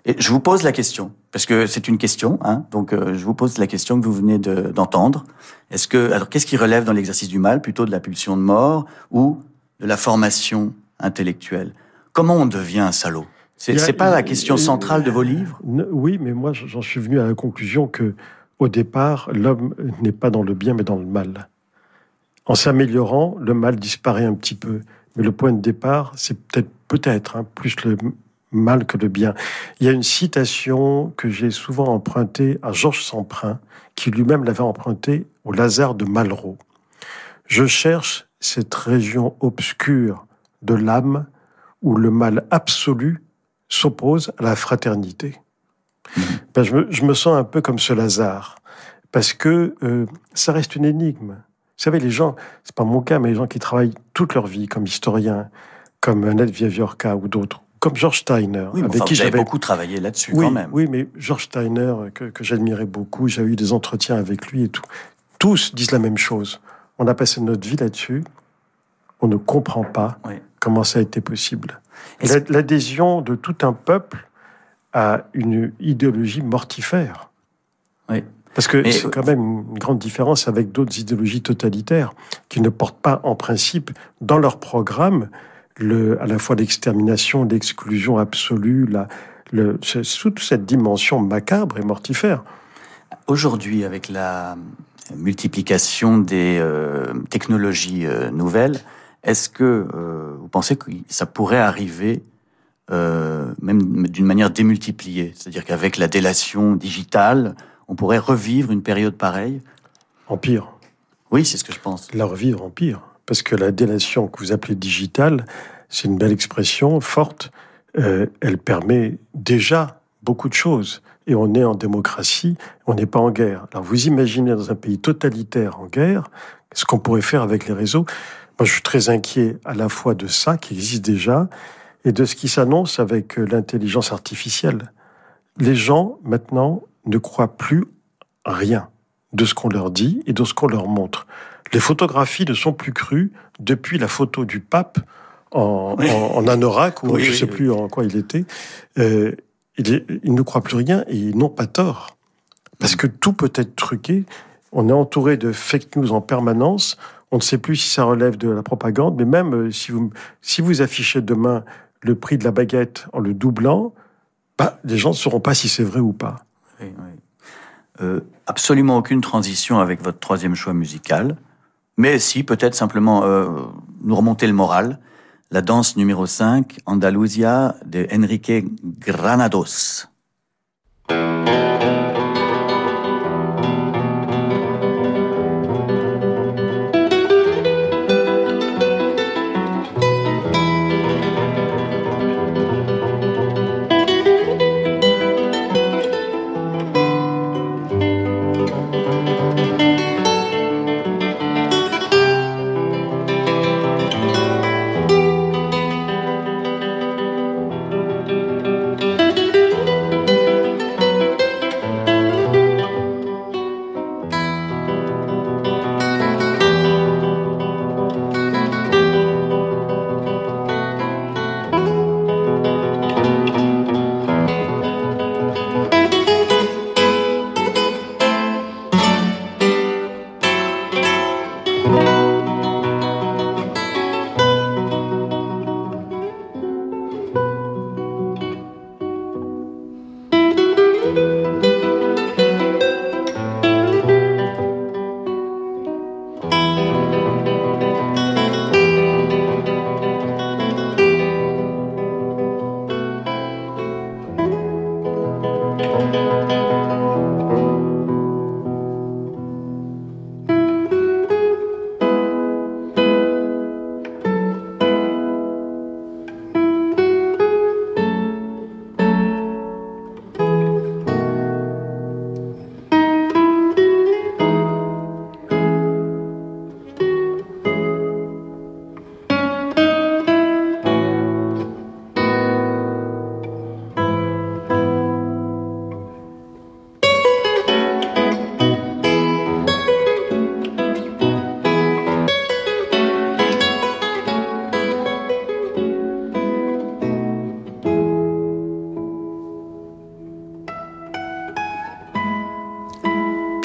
Et je vous pose la question, parce que c'est une question, hein, donc euh, je vous pose la question que vous venez d'entendre. Est-ce que, alors, qu'est-ce qui relève dans l'exercice du mal, plutôt de la pulsion de mort ou de la formation intellectuelle? Comment on devient un salaud? C'est pas la question centrale de vos livres? Oui, mais moi j'en suis venu à la conclusion que au départ, l'homme n'est pas dans le bien mais dans le mal. En s'améliorant, le mal disparaît un petit peu. Mais le point de départ, c'est peut-être peut-être hein, plus le mal que le bien. Il y a une citation que j'ai souvent empruntée à Georges Semprin, qui lui-même l'avait empruntée au Lazare de Malraux. Je cherche cette région obscure de l'âme où le mal absolu s'oppose à la fraternité. Mmh. Ben, je, me, sens un peu comme ce Lazare, parce que euh, ça reste une énigme. Vous savez, les gens, c'est pas mon cas, mais les gens qui travaillent toute leur vie comme historiens, comme Annette ou d'autres, comme George Steiner, oui, avec qui j'avais beaucoup travaillé là-dessus oui, quand même. Oui, mais George Steiner, que, que j'admirais beaucoup, j'ai eu des entretiens avec lui et tout. Tous disent la même chose. On a passé notre vie là-dessus. On ne comprend pas oui comment ça a été possible. L'adhésion de tout un peuple à une idéologie mortifère. Oui. Parce que c'est quand même une grande différence avec d'autres idéologies totalitaires qui ne portent pas en principe dans leur programme le, à la fois l'extermination, l'exclusion absolue, la, le, toute cette dimension macabre et mortifère. Aujourd'hui, avec la multiplication des euh, technologies euh, nouvelles, est-ce que euh, vous pensez que ça pourrait arriver même d'une manière démultipliée? C'est-à-dire qu'avec la délation digitale, on pourrait revivre une période pareille? En pire. Oui, c'est ce que je pense. La revivre en pire. Parce que la délation que vous appelez digitale, c'est une belle expression, forte. Euh, elle permet déjà beaucoup de choses. Et on est en démocratie, on n'est pas en guerre. Alors vous imaginez dans un pays totalitaire en guerre, ce qu'on pourrait faire avec les réseaux. Moi, je suis très inquiet à la fois de ça qui existe déjà et de ce qui s'annonce avec euh, l'intelligence artificielle. Les gens, maintenant, ne croient plus rien de ce qu'on leur dit et de ce qu'on leur montre. Les photographies ne sont plus crues depuis la photo du pape en, en, anorak, ou je ne sais plus en quoi il était. Euh, ils, ne croient plus rien et ils n'ont pas tort. Parce que tout peut être truqué. On est entouré de fake news en permanence. On ne sait plus si ça relève de la propagande, mais même euh, si vous, si vous affichez demain le prix de la baguette en le doublant, bah, les gens ne sauront pas si c'est vrai ou pas. Euh, absolument aucune transition avec votre troisième choix musical. Mais si, peut-être simplement euh, nous remonter le moral. La danse numéro 5, Andalusia, de Enrique Granados.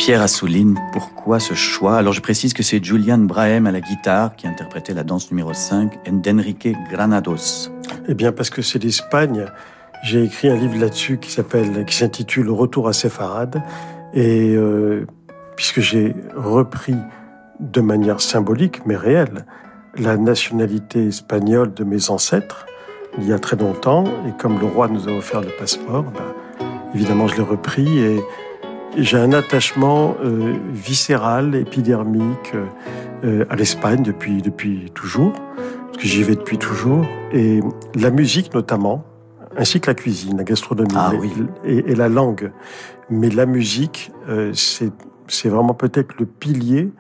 Pierre Assouline, pourquoi ce choix? Alors je précise que c'est Julian Brahem à la guitare qui interprétait la danse numéro 5 d'Enrique Granados. Eh bien parce que c'est l'Espagne. J'ai écrit un livre là-dessus qui s'appelle, qui s'intitule Retour à Séfarade. Et euh, puisque j'ai repris de manière symbolique mais réelle la nationalité espagnole de mes ancêtres il y a très longtemps, et comme le roi nous a offert le passeport, ben, évidemment je l'ai repris et j'ai un attachement euh, viscéral, épidermique euh, à l'Espagne depuis, depuis toujours, parce que j'y vais depuis toujours. Et la musique notamment, ainsi que la cuisine, la gastronomie Ah et- oui. et, et la langue. Mais la musique, euh, c'est vraiment peut-être le pilier,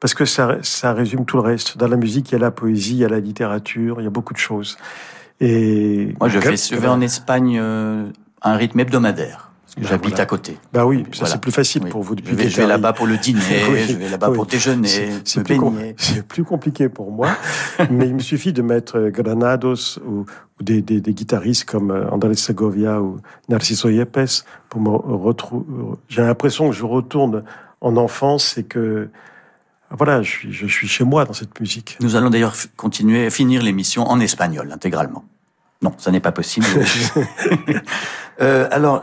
parce que ça, ça résume tout le reste. Dans la musique, il y a la poésie, il y a la littérature, il y a beaucoup de choses. Et Moi je, fais, je vais en Espagne euh, à un rythme hebdomadaire, j'habite voilà. à côté. Bah oui, ça Voilà. c'est plus facile Oui. pour vous Je depuis vais, je vais là-bas pour le dîner, Oui, je vais là-bas oui. pour déjeuner, C'est- plus, com- baigner. c'est plus compliqué pour moi, mais il me suffit de mettre euh, Granados ou, ou des, des- des guitaristes comme euh, Andrés Segovia ou Narciso Yepes pour me retrouver. J'ai l'impression que je retourne en enfance et que voilà, je suis, je suis chez moi dans cette musique. Nous allons d'ailleurs continuer, finir l'émission en espagnol intégralement. Non, ça n'est pas possible. Euh, alors,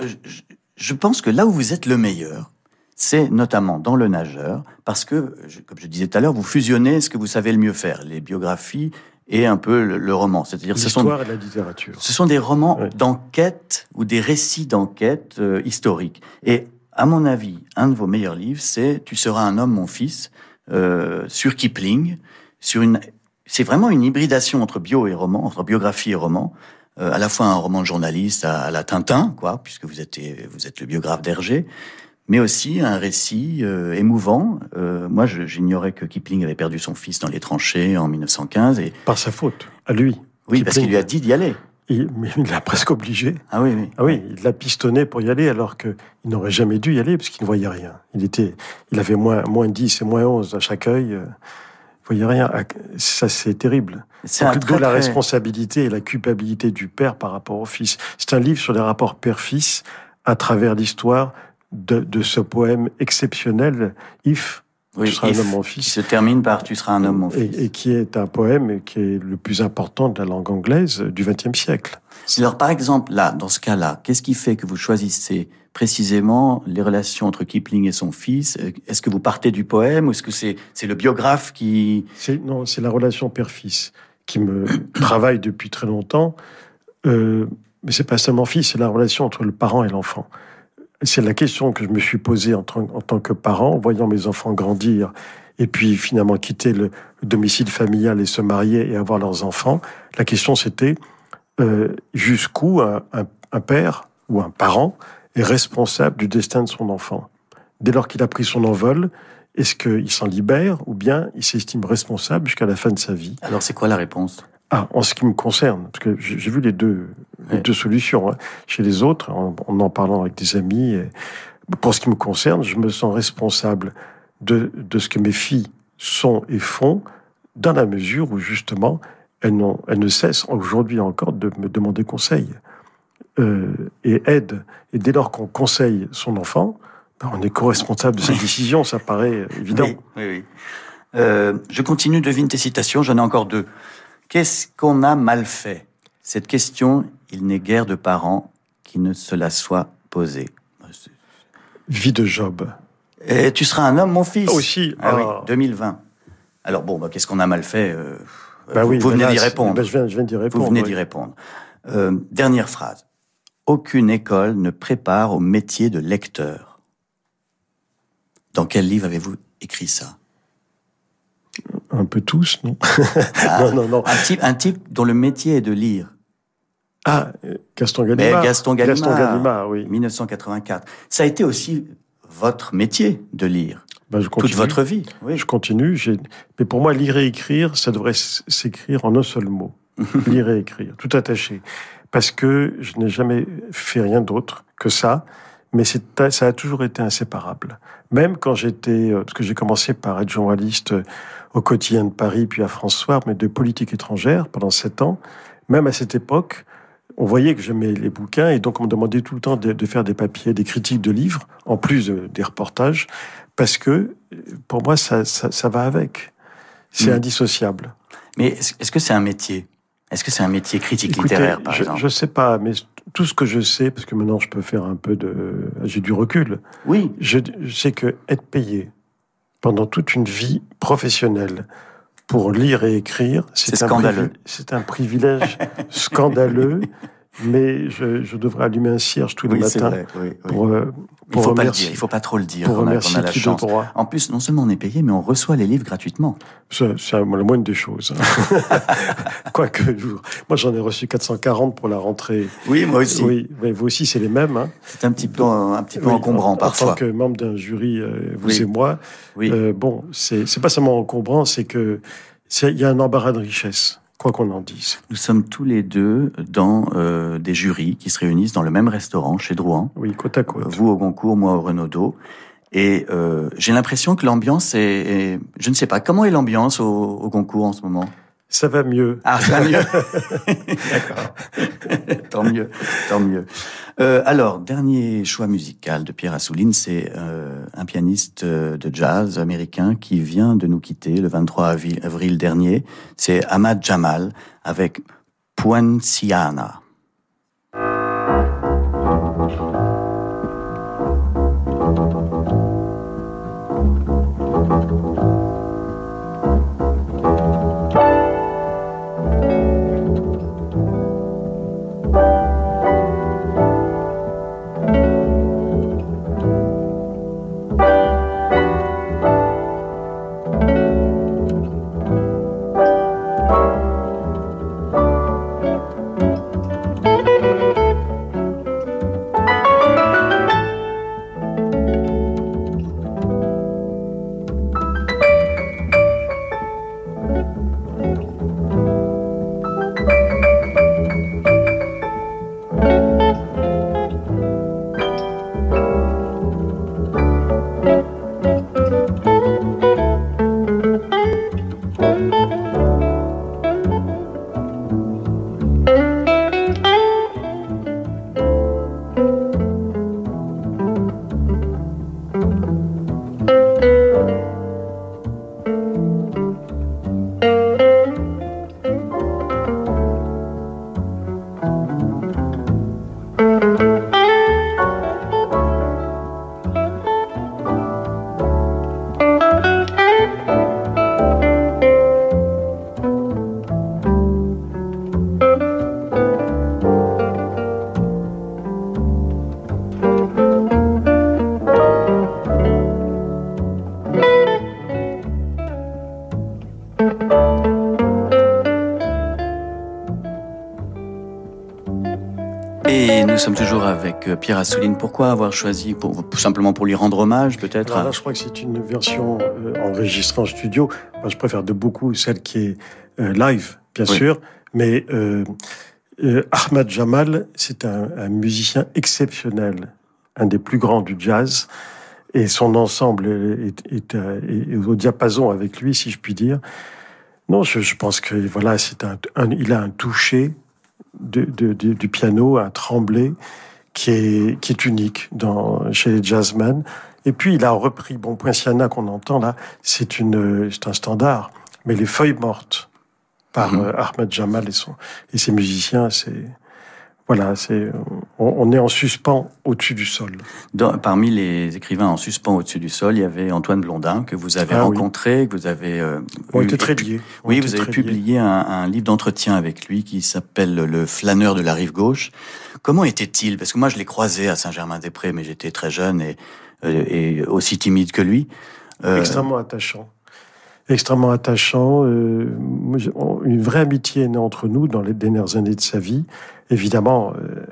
je, pense que là où vous êtes le meilleur, c'est notamment dans le nageur, parce que, comme je disais tout à l'heure, vous fusionnez ce que vous savez le mieux faire, les biographies et un peu le, le roman. C'est-à-dire, ce sont, et la littérature. ce sont des romans d'enquête ou des récits d'enquête euh, historiques. Et à mon avis, un de vos meilleurs livres, c'est Tu seras un homme, mon fils, euh, sur Kipling, sur une. C'est vraiment une hybridation entre bio et roman, entre biographie et roman. Euh, à la fois un roman de journaliste à, à la Tintin, quoi, puisque vous êtes vous êtes le biographe d'Hergé, mais aussi un récit euh, émouvant. Euh, moi, j'ignorais que Kipling avait perdu son fils dans les tranchées en 1915, et Par sa faute, à lui. oui, parce qu'il lui a dit d'y aller. Il, mais il l'a presque obligé. Ah oui, oui. Ah oui, il l'a pistonné pour y aller alors qu'il n'aurait jamais dû y aller parce qu'il ne voyait rien. Il était, il avait moins, moins 10 et moins 11 à chaque œil. Voyait rien. Ah, Ça, c'est terrible. D'où la responsabilité et la culpabilité du père par rapport au fils. C'est un livre sur les rapports père-fils à travers l'histoire de, de ce poème exceptionnel, If, Oui, tu seras un homme, mon Qui fils. se termine par Tu seras un homme, mon Et, fils. et qui est un poème qui est le plus important de la langue anglaise du XXe siècle. Alors, par exemple, là, dans ce cas-là, qu'est-ce qui fait que vous choisissez précisément les relations entre Kipling et son fils? Est-ce que vous partez du poème ou est-ce que c'est le biographe qui... Non, c'est la relation père-fils qui me travaille depuis très longtemps. Euh, mais c'est pas seulement fils, c'est la relation entre le parent et l'enfant. C'est la question que je me suis posée en, tant- que parent, en voyant mes enfants grandir et puis finalement quitter le domicile familial et se marier et avoir leurs enfants. La question c'était euh, jusqu'où un, un- un père ou un parent est responsable du destin de son enfant. Dès lors qu'il a pris son envol, est-ce qu'il s'en libère ou bien il s'estime responsable jusqu'à la fin de sa vie? Alors, c'est quoi la réponse? Ah, en ce qui me concerne, parce que j'ai vu les deux, les deux solutions. hein. Chez les autres, en, en en parlant avec des amis, et pour ce qui me concerne, je me sens responsable de, de ce que mes filles sont et font, dans la mesure où justement elles, elles ne cessent aujourd'hui encore de me demander conseil euh, et aide. Et dès lors qu'on conseille son enfant, ben, on est co-responsable de ses décisions, ça paraît évident. Oui, oui, oui. Euh, je continue, devine tes citations, j'en ai encore deux. Qu'est-ce qu'on a mal fait? Cette question, il n'est guère de parents qui ne se la soient posée. Vie de Job. Et tu seras un homme, mon fils Aussi, Ah oui, ah. 2020. Alors bon, bah, qu'est-ce qu'on a mal fait? Euh, Bah vous, oui, vous venez d'y répondre. bah, je viens, je viens d'y répondre. vous venez oui. d'y répondre. Euh, dernière phrase. Aucune école ne prépare au métier de lecteur. Dans quel livre avez-vous écrit ça? Un peu tous, non Ah, Non, non, non. Un type, un type dont le métier est de lire. Ah, euh, Gaston Mais Gallimard. Gaston Gallimard. Gaston Gallimard, oui. 1984. Ça a été aussi votre métier de lire. Ben, je Toute continue. votre vie. Oui. Je continue. Mais pour moi, lire et écrire, ça devrait s'écrire en un seul mot. lire et écrire, tout attaché. Parce que je n'ai jamais fait rien d'autre que ça. Mais ça a toujours été inséparable. Même quand j'étais, euh, parce que j'ai commencé par être journaliste euh, au quotidien de Paris, puis à François, mais de politique étrangère pendant sept ans. Même à cette époque, on voyait que j'aimais les bouquins et donc on me demandait tout le temps de, de faire des papiers, des critiques de livres, en plus des reportages, parce que pour moi, ça, ça, ça va avec. C'est Mm. indissociable. Mais est-ce que c'est un métier? Est-ce que c'est un métier critique Écoutez, littéraire, par je, exemple? je sais pas, mais tout ce que je sais, parce que maintenant je peux faire un peu de, j'ai du recul. Oui. Je, je sais que être payé pendant toute une vie professionnelle pour lire et écrire, C'est un C'est un privilège scandaleux, mais je, je devrais allumer un cierge tous les Oui, matins vrai. Oui, oui. pour, euh, Il faut pas le dire. Il faut pas trop le dire. pour qu'on a- remercier a la qui de chance. droit. En plus, non seulement on est payé, mais on reçoit les livres gratuitement. C'est la moindre des choses. Quoique, je- moi j'en ai reçu 440 pour la rentrée. Oui, moi aussi. Oui, mais vous aussi c'est les mêmes. Hein. C'est un petit peu, un petit peu Oui, encombrant en, parfois. En tant que membre d'un jury, euh, vous Oui. et moi, Oui. euh, bon, c'est pas seulement encombrant, c'est que il y a un embarras de richesse, quoi qu'on en dise. Nous sommes tous les deux dans euh, des jurys qui se réunissent dans le même restaurant chez Drouin. Oui, côte à côte. Vous au Goncourt, moi au Renaudot. Et euh, j'ai l'impression que l'ambiance est, est- Je ne sais pas, comment est l'ambiance au, au Goncourt en ce moment? Ça va mieux. Ah, ça va mieux. D'accord. tant mieux, tant mieux. Euh, alors, dernier choix musical de Pierre Assouline, c'est euh, un pianiste euh, de jazz américain qui vient de nous quitter le 23 avril, avril dernier. C'est Ahmad Jamal avec Poinciana. Sommes toujours avec euh, Pierre Assouline. Pourquoi avoir choisi pour, Simplement pour lui rendre hommage, peut-être je crois que c'est une version euh, enregistrée en studio. Moi, je préfère de beaucoup celle qui est euh, live, bien sûr. Mais euh, Ahmad Jamal, c'est un, un, musicien exceptionnel, un des plus grands du jazz. Et son ensemble est, est, est, au diapason avec lui, si je puis dire. Non, je, je pense que voilà, c'est un, un, il a un toucher de, de, de, du piano, un tremblé qui est, qui est unique dans, chez les jazzmen. Et puis il a repris, bon, Poinciana qu'on entend là, c'est une, c'est un standard, mais les feuilles mortes par mmh. Ahmed Jamal et son et ses musiciens, c'est voilà, c'est on, on, est en suspens au-dessus du sol. Dans, parmi les écrivains en suspens au-dessus du sol, il y avait Antoine Blondin que vous avez ah, rencontré, oui. que vous avez. Euh, on était très liés. Oui, vous avez publié un, un, livre d'entretien avec lui qui s'appelle Le flâneur de la rive gauche. Comment était-il? Parce que moi, je l'ai croisé à Saint-Germain-des-Prés, mais j'étais très jeune et, euh, et aussi timide que lui. Euh... Extrêmement attachant extrêmement attachant. Euh, une vraie amitié est née entre nous dans les dernières années de sa vie. Évidemment, euh,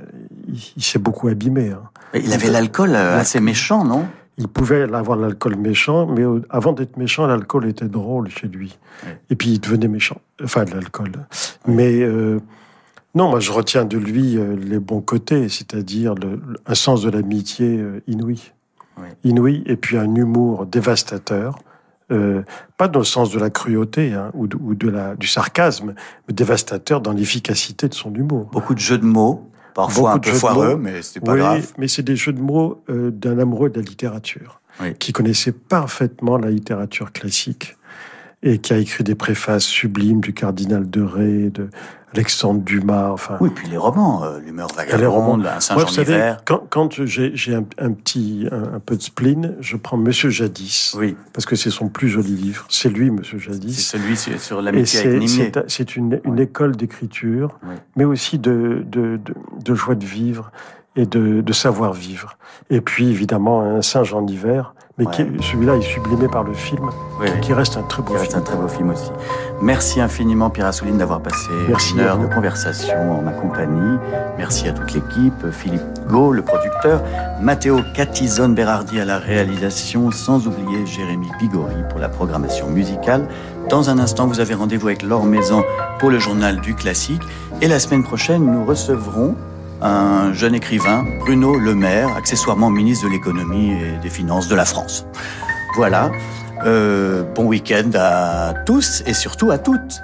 il, il s'est beaucoup abîmé. Hein. Il avait l'alcool euh, assez méchant, non? Il pouvait avoir l'alcool méchant, mais avant d'être méchant, l'alcool était drôle chez lui. Oui. Et puis il devenait méchant, enfin de l'alcool. Oui. Mais euh, non, moi je retiens de lui les bons côtés, c'est-à-dire un sens de l'amitié inouï. Oui. Inouï, et puis un humour dévastateur. Euh, pas dans le sens de la cruauté hein, ou, de, ou de la, du sarcasme, mais dévastateur dans l'efficacité de son humour. Beaucoup de jeux de mots, parfois Beaucoup un peu foireux, mais c'est pas oui, grave. Mais c'est des jeux de mots euh, d'un amoureux de la littérature, oui. qui connaissait parfaitement la littérature classique et qui a écrit des préfaces sublimes du cardinal de Ré, de Alexandre Dumas, enfin. Oui, puis les romans, euh, l'humeur vagabonde, un Saint-Jean ouais, d'hiver. Quand, quand j'ai un, un, petit, un, un, peu de spleen, je prends Monsieur Jadis. Oui. Parce que c'est son plus joli livre. C'est lui, Monsieur Jadis. C'est celui sur l'amitié avec Nimier. C'est une, école d'écriture, oui. mais aussi de, de, de, de, joie de vivre et de, de savoir vivre. Et puis, évidemment, un Saint-Jean d'hiver mais ouais. celui-là est sublimé par le film, oui, qui reste un très beau qui film. reste un très beau film aussi. Merci infiniment Pierre Assouline d'avoir passé Merci une heure de conversation en ma compagnie. Merci à toute l'équipe, Philippe Gau, le producteur, Matteo Catizone Berardi à la réalisation, sans oublier Jérémy Bigori pour la programmation musicale. Dans un instant, vous avez rendez-vous avec Laure Maison pour le journal du classique. Et la semaine prochaine, nous recevrons un jeune écrivain, Bruno Le Maire, accessoirement ministre de l'économie et des finances de la France. Voilà. Euh, bon week-end à tous et surtout à toutes.